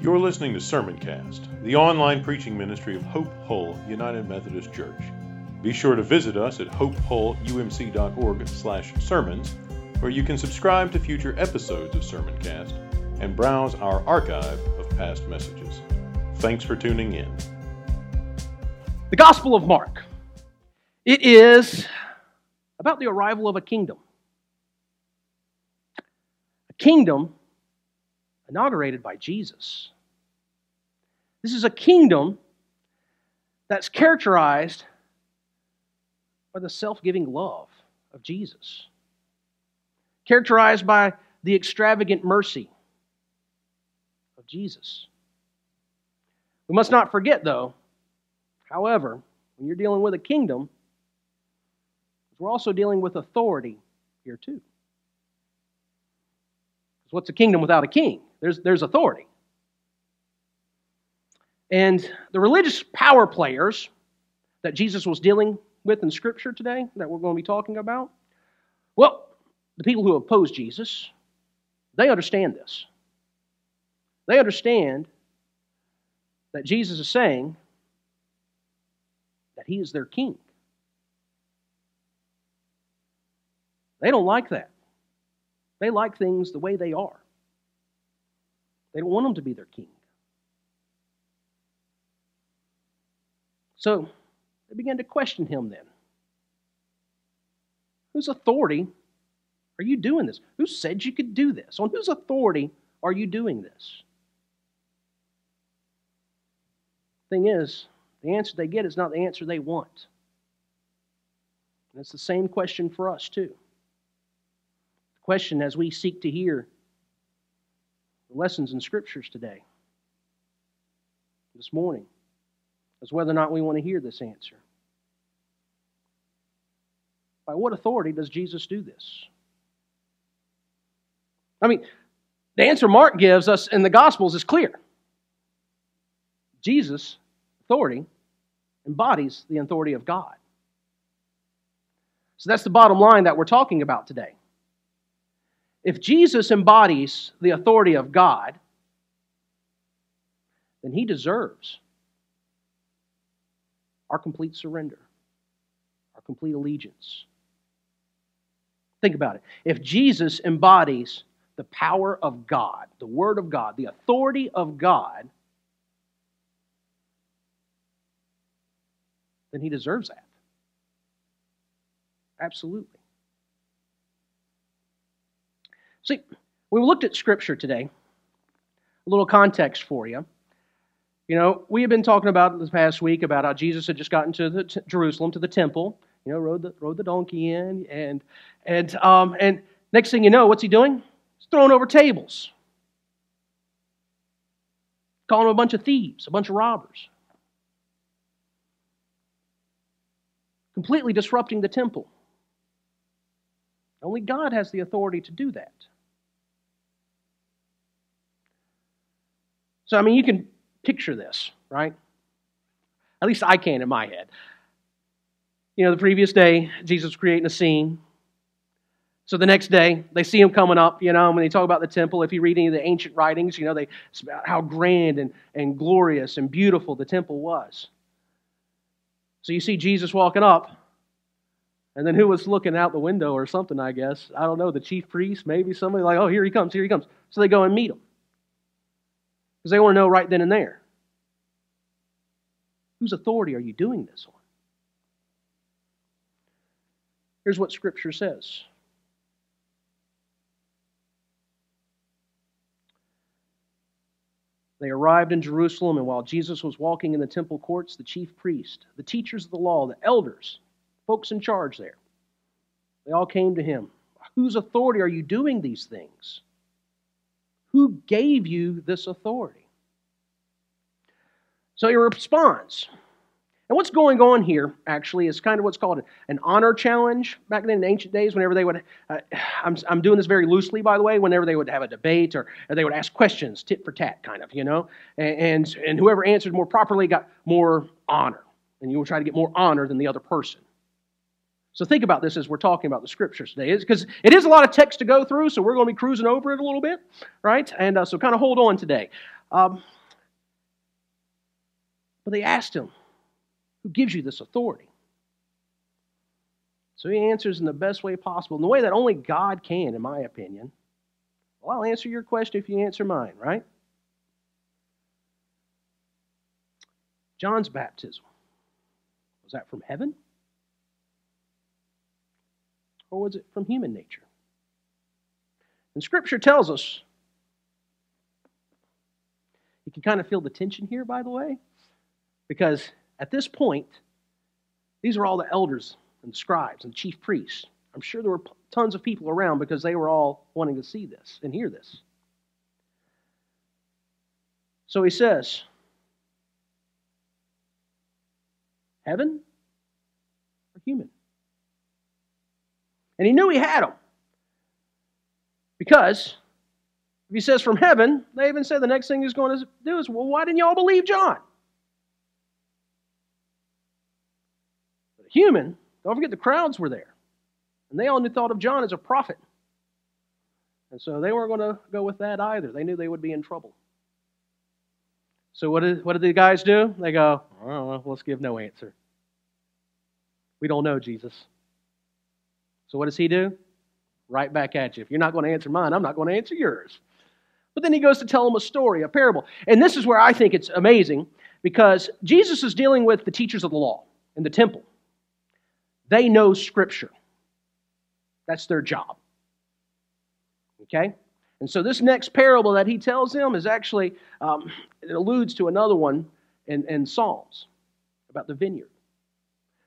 You're listening to Sermoncast, the online preaching ministry of Hope Hull United Methodist Church. Be sure to visit us at hopehullumc.org/sermons, where you can subscribe to future episodes of Sermoncast and browse our archive of past messages. Thanks for tuning in. The Gospel of Mark. It is about the arrival of a kingdom. A kingdom inaugurated by Jesus. This is a kingdom that's characterized by the self giving love of Jesus, characterized by the extravagant mercy of Jesus. We must not forget, though, however, when you're dealing with a kingdom, we're also dealing with authority here, too. What's a kingdom without a king? There's, there's authority. And the religious power players that Jesus was dealing with in Scripture today, that we're going to be talking about, well, the people who oppose Jesus, they understand this. They understand that Jesus is saying that he is their king. They don't like that. They like things the way they are. They don't want him to be their king. So they began to question him then. Whose authority are you doing this? Who said you could do this? On whose authority are you doing this? Thing is, the answer they get is not the answer they want. And it's the same question for us, too. Question as we seek to hear the lessons in scriptures today, this morning, is whether or not we want to hear this answer. By what authority does Jesus do this? I mean, the answer Mark gives us in the Gospels is clear. Jesus' authority embodies the authority of God. So that's the bottom line that we're talking about today. If Jesus embodies the authority of God, then he deserves our complete surrender, our complete allegiance. Think about it. If Jesus embodies the power of God, the Word of God, the authority of God, then he deserves that. Absolutely. See, we looked at Scripture today. A little context for you. You know, we have been talking about this past week about how Jesus had just gotten to the, t- Jerusalem to the temple. You know, rode the rode the donkey in, and and um, and next thing you know, what's he doing? He's throwing over tables, calling them a bunch of thieves, a bunch of robbers, completely disrupting the temple. Only God has the authority to do that. So, I mean, you can picture this, right? At least I can in my head. You know, the previous day, Jesus creating a scene. So the next day, they see him coming up, you know, when they talk about the temple, if you read any of the ancient writings, you know, they it's about how grand and, and glorious and beautiful the temple was. So you see Jesus walking up, and then who was looking out the window or something, I guess? I don't know, the chief priest, maybe somebody like, oh, here he comes, here he comes. So they go and meet him because they want to know right then and there whose authority are you doing this on? Here's what Scripture says. They arrived in Jerusalem, and while Jesus was walking in the temple courts, the chief priest, the teachers of the law, the elders, folks in charge there, they all came to him. Whose authority are you doing these things? Who gave you this authority? So he responds. And what's going on here, actually, is kind of what's called an honor challenge. Back then in ancient days, whenever they would, uh, I'm, I'm doing this very loosely, by the way, whenever they would have a debate or, or they would ask questions, tit for tat, kind of, you know, and, and, and whoever answered more properly got more honor. And you will try to get more honor than the other person. So think about this as we're talking about the scriptures today, because it is a lot of text to go through, so we're going to be cruising over it a little bit, right? And uh, so kind of hold on today. Um, but they asked him, Who gives you this authority? So he answers in the best way possible, in the way that only God can, in my opinion. Well, I'll answer your question if you answer mine, right? John's baptism, was that from heaven? Or was it from human nature? And Scripture tells us, you can kind of feel the tension here, by the way, because at this point, these are all the elders and scribes and chief priests. I'm sure there were tons of people around because they were all wanting to see this and hear this. So he says, Heaven or human? And he knew he had them. Because if he says from heaven, they even said the next thing he's going to do is, well, why didn't y'all believe John? Human, don't forget the crowds were there. And they only thought of John as a prophet. And so they weren't going to go with that either. They knew they would be in trouble. So what did, what did the guys do? They go, oh, well, let's give no answer. We don't know Jesus. So what does he do? Right back at you. If you're not going to answer mine, I'm not going to answer yours. But then he goes to tell them a story, a parable. And this is where I think it's amazing because Jesus is dealing with the teachers of the law in the temple. They know Scripture, that's their job. Okay? And so this next parable that he tells them is actually, um, it alludes to another one in, in Psalms about the vineyard.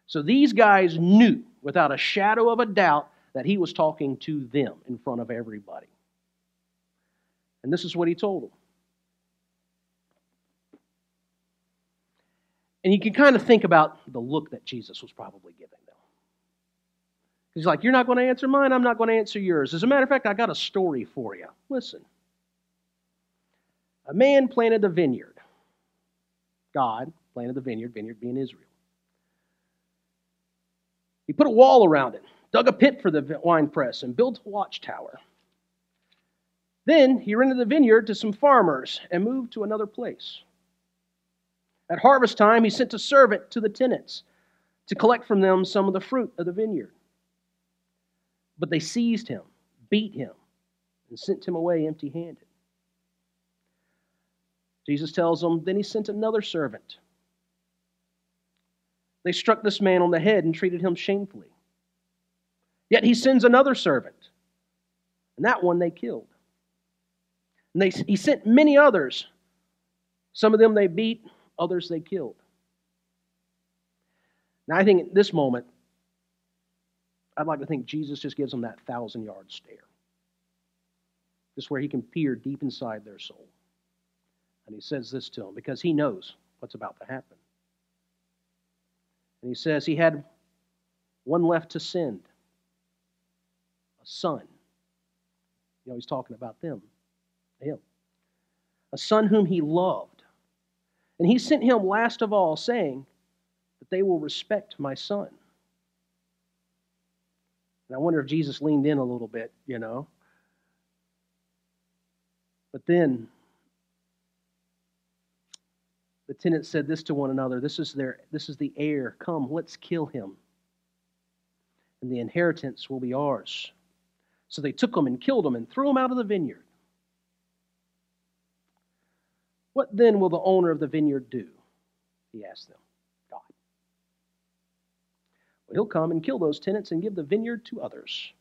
So these guys knew without a shadow of a doubt that he was talking to them in front of everybody. And this is what he told them. And you can kind of think about the look that Jesus was probably giving them. He's like, You're not going to answer mine, I'm not going to answer yours. As a matter of fact, I got a story for you. Listen. A man planted a vineyard. God planted the vineyard, vineyard being Israel. He put a wall around it, dug a pit for the wine press, and built a watchtower. Then he rented the vineyard to some farmers and moved to another place. At harvest time, he sent a servant to the tenants to collect from them some of the fruit of the vineyard. But they seized him, beat him, and sent him away empty handed. Jesus tells them, Then he sent another servant they struck this man on the head and treated him shamefully. Yet he sends another servant, and that one they killed. And they, he sent many others. Some of them they beat, others they killed. Now, I think at this moment, I'd like to think Jesus just gives them that thousand yard stare. Just where he can peer deep inside their soul. And he says this to them because he knows what's about to happen. And he says he had one left to send a son. You know, he's talking about them, him. A son whom he loved. And he sent him last of all, saying that they will respect my son. And I wonder if Jesus leaned in a little bit, you know. But then the tenants said this to one another this is their this is the heir. Come let's kill him. And the inheritance will be ours. So they took him and killed him and threw him out of the vineyard. What then will the owner of the vineyard do? He asked them he'll come and kill those tenants and give the vineyard to others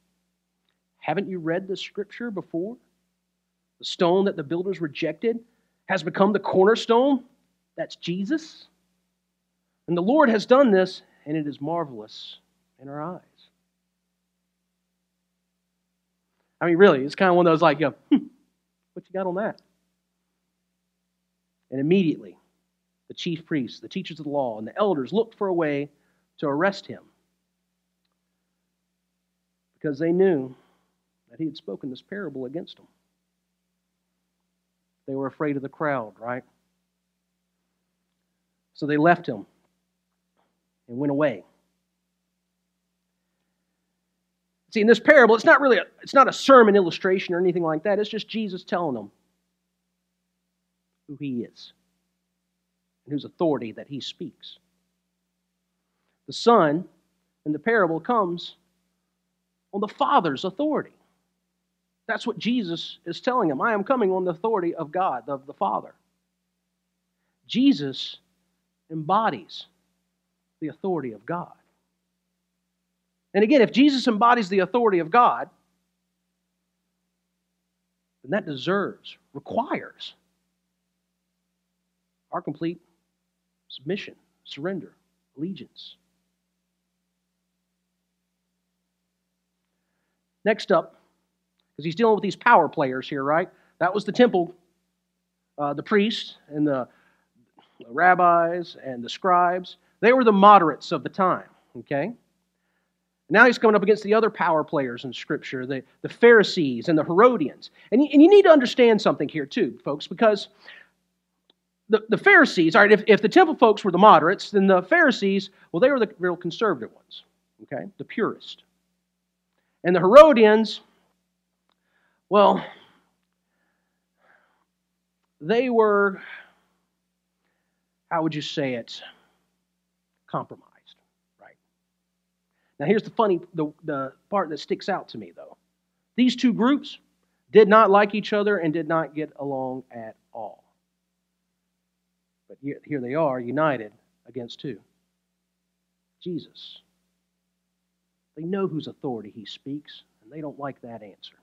haven't you read the scripture before the stone that the builders rejected has become the cornerstone that's Jesus. And the Lord has done this, and it is marvelous in our eyes. I mean, really, it's kind of one of those like, you know, hmm, what you got on that? And immediately, the chief priests, the teachers of the law, and the elders looked for a way to arrest him because they knew that he had spoken this parable against them. They were afraid of the crowd, right? So they left him and went away. See, in this parable, it's not really a, it's not a sermon illustration or anything like that. It's just Jesus telling them, who he is and whose authority that he speaks. The Son in the parable comes on the Father's authority. That's what Jesus is telling him. I am coming on the authority of God, of the Father. Jesus embodies the authority of God. And again, if Jesus embodies the authority of God, then that deserves, requires our complete submission, surrender, allegiance. Next up, because he's dealing with these power players here, right? That was the temple, uh, the priests and the, the rabbis and the scribes. They were the moderates of the time, okay? Now he's coming up against the other power players in Scripture, the, the Pharisees and the Herodians. And you, and you need to understand something here, too, folks, because the, the Pharisees, all right, if, if the temple folks were the moderates, then the Pharisees, well, they were the real conservative ones, okay, the purist. And the Herodians, well, they were, how would you say it, compromised, right? Now, here's the funny, the, the part that sticks out to me, though. These two groups did not like each other and did not get along at all. But here, here they are, united against who? Jesus. They know whose authority he speaks, and they don't like that answer.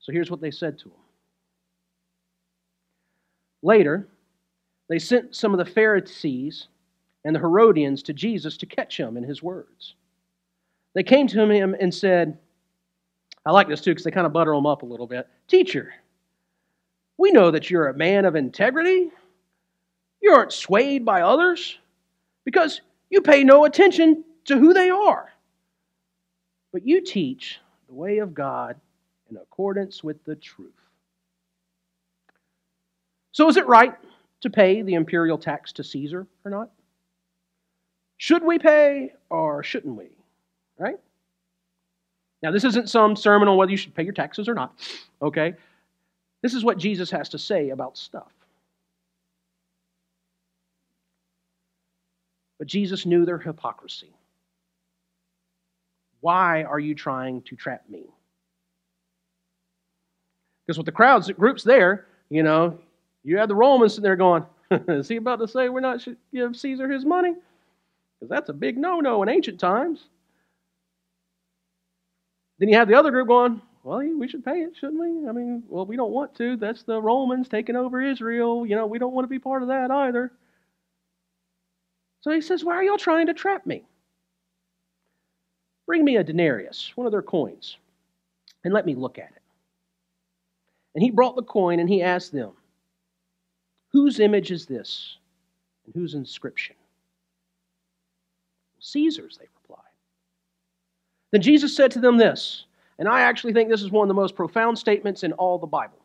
So here's what they said to him. Later, they sent some of the Pharisees and the Herodians to Jesus to catch him in his words. They came to him and said, I like this too because they kind of butter him up a little bit. Teacher, we know that you're a man of integrity. You aren't swayed by others because you pay no attention to who they are. But you teach the way of God in accordance with the truth. So, is it right to pay the imperial tax to Caesar or not? Should we pay or shouldn't we? Right? Now, this isn't some sermon on whether you should pay your taxes or not, okay? This is what Jesus has to say about stuff. But Jesus knew their hypocrisy. Why are you trying to trap me? Because with the crowds, groups there, you know, you have the Romans sitting there going, is he about to say we're not should give Caesar his money? Because that's a big no no in ancient times. Then you have the other group going, well, we should pay it, shouldn't we? I mean, well, we don't want to. That's the Romans taking over Israel. You know, we don't want to be part of that either. So he says, Why are y'all trying to trap me? Bring me a denarius, one of their coins, and let me look at it. And he brought the coin and he asked them, Whose image is this? And whose inscription? Caesar's, they replied. Then Jesus said to them this. And I actually think this is one of the most profound statements in all the Bible.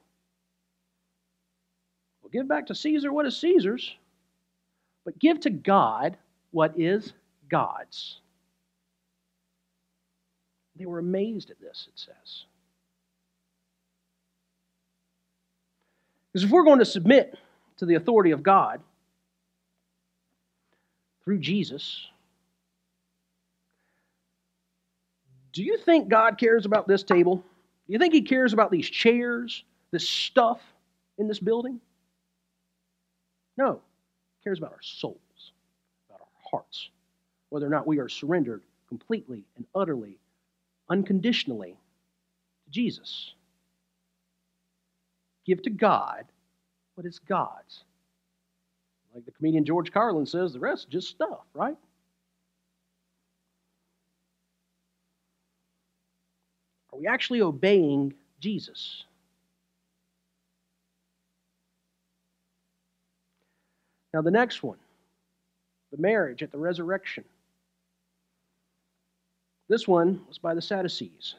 Well, give back to Caesar what is Caesar's, but give to God what is God's. They were amazed at this, it says. Because if we're going to submit to the authority of God through Jesus, Do you think God cares about this table? Do you think He cares about these chairs, this stuff in this building? No. He cares about our souls, about our hearts, whether or not we are surrendered completely and utterly, unconditionally to Jesus. Give to God what is God's. Like the comedian George Carlin says, the rest is just stuff, right? Are we actually obeying Jesus? Now, the next one the marriage at the resurrection. This one was by the Sadducees.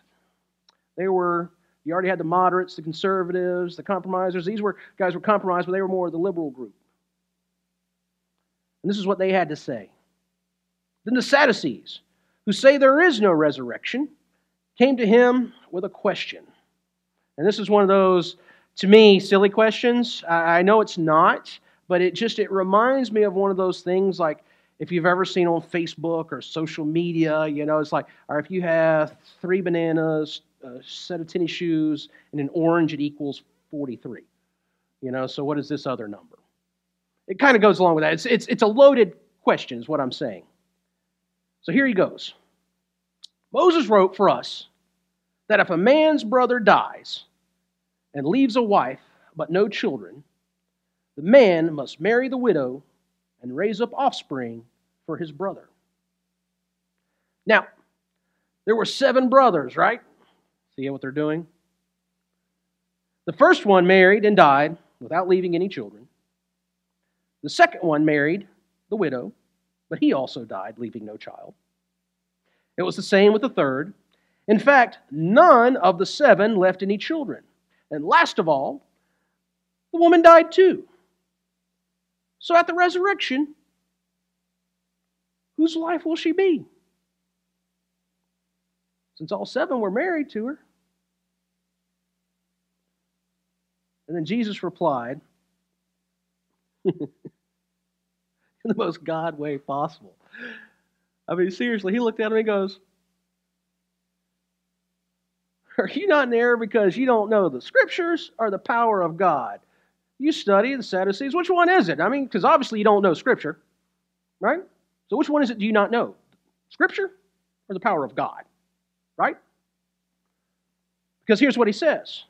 They were, you already had the moderates, the conservatives, the compromisers. These were guys were compromised, but they were more the liberal group. And this is what they had to say. Then the Sadducees, who say there is no resurrection, came to him with a question. And this is one of those to me, silly questions. I know it's not, but it just it reminds me of one of those things like if you've ever seen on Facebook or social media, you know, it's like, or if you have three bananas, a set of tennis shoes, and an orange, it equals 43. You know, so what is this other number? It kind of goes along with that. It's, it's, it's a loaded question, is what I'm saying. So here he goes. Moses wrote for us that if a man's brother dies and leaves a wife but no children, the man must marry the widow and raise up offspring for his brother. Now, there were seven brothers, right? See what they're doing? The first one married and died without leaving any children. The second one married the widow, but he also died, leaving no child. It was the same with the third. In fact, none of the seven left any children. And last of all, the woman died too. So at the resurrection, whose life will she be? Since all seven were married to her. And then Jesus replied in the most God way possible. I mean, seriously, he looked at him and goes, Are you not in error because you don't know the scriptures or the power of God? You study the Sadducees. Which one is it? I mean, because obviously you don't know scripture, right? So which one is it do you not know? Scripture or the power of God? Right? Because here's what he says.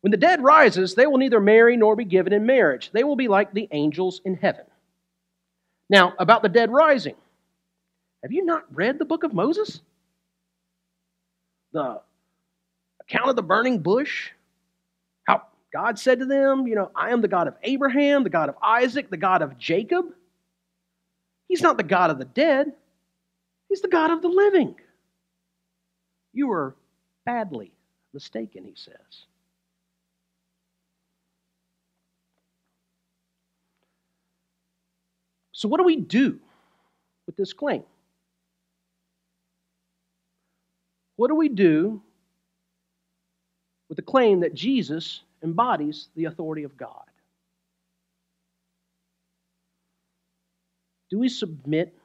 When the dead rises, they will neither marry nor be given in marriage. They will be like the angels in heaven. Now, about the dead rising. Have you not read the book of Moses? The account of the burning bush? God said to them, you know, I am the God of Abraham, the God of Isaac, the God of Jacob. He's not the God of the dead, He's the God of the living. You were badly mistaken, he says. So, what do we do with this claim? What do we do with the claim that Jesus embodies the authority of God? Do we submit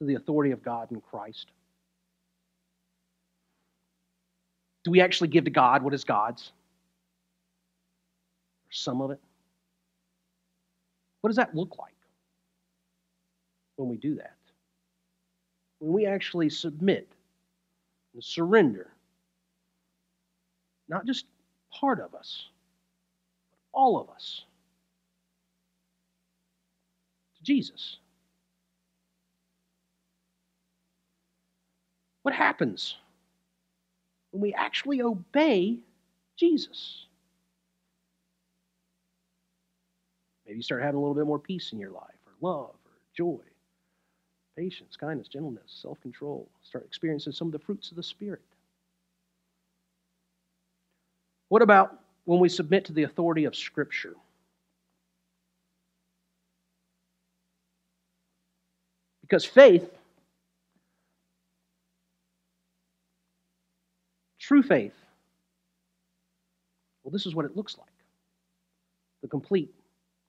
to the authority of God in Christ? Do we actually give to God what is God's? Or some of it? What does that look like when we do that? When we actually submit and surrender. Not just part of us, but all of us to Jesus. What happens when we actually obey Jesus? Maybe you start having a little bit more peace in your life, or love, or joy patience, kindness, gentleness, self control. Start experiencing some of the fruits of the Spirit. What about when we submit to the authority of Scripture? Because faith, true faith, well, this is what it looks like the complete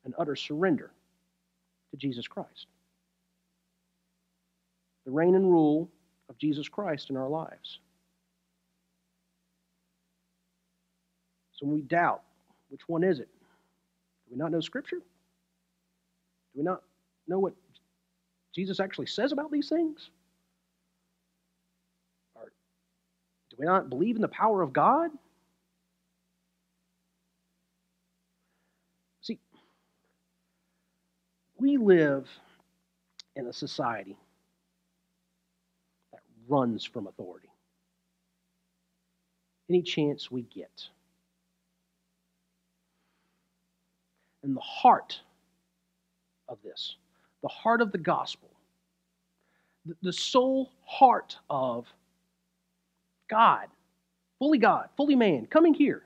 and utter surrender to Jesus Christ the reign and rule of Jesus Christ in our lives. So when we doubt, which one is it? Do we not know Scripture? Do we not know what Jesus actually says about these things? Or do we not believe in the power of God? See, we live in a society that runs from authority. Any chance we get. And the heart of this, the heart of the gospel, the sole heart of God, fully God, fully man, coming here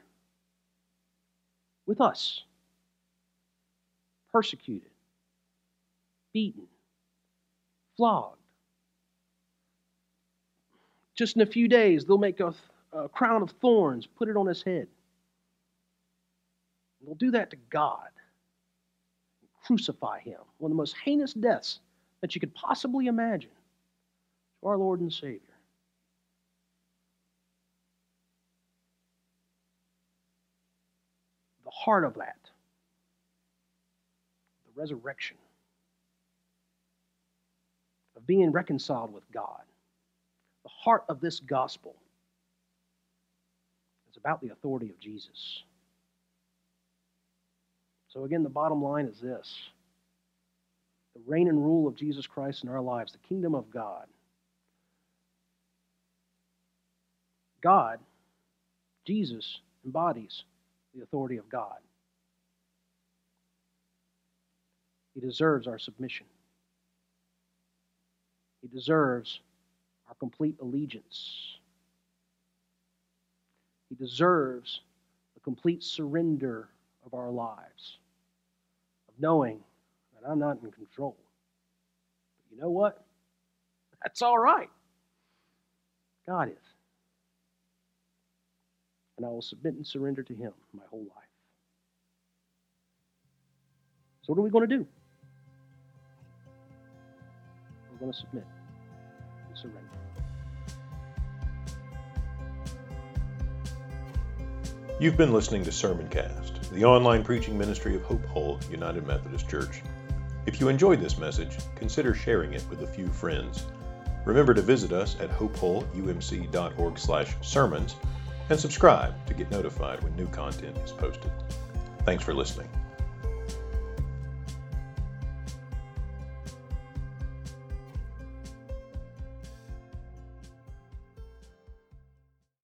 with us, persecuted, beaten, flogged just in a few days, they'll make a, a crown of thorns, put it on his head. We'll do that to God. Crucify him. One of the most heinous deaths that you could possibly imagine to our Lord and Savior. The heart of that, the resurrection, of being reconciled with God, the heart of this gospel is about the authority of Jesus. So, again, the bottom line is this the reign and rule of Jesus Christ in our lives, the kingdom of God. God, Jesus, embodies the authority of God. He deserves our submission. He deserves our complete allegiance. He deserves the complete surrender of our lives, knowing that I'm not in control. But you know what? That's all right. God is. And I will submit and surrender to Him my whole life. So, what are we going to do? We're going to submit and surrender. You've been listening to Sermoncast, the online preaching ministry of Hope Hull United Methodist Church. If you enjoyed this message, consider sharing it with a few friends. Remember to visit us at hopehullumc.org/sermons and subscribe to get notified when new content is posted. Thanks for listening.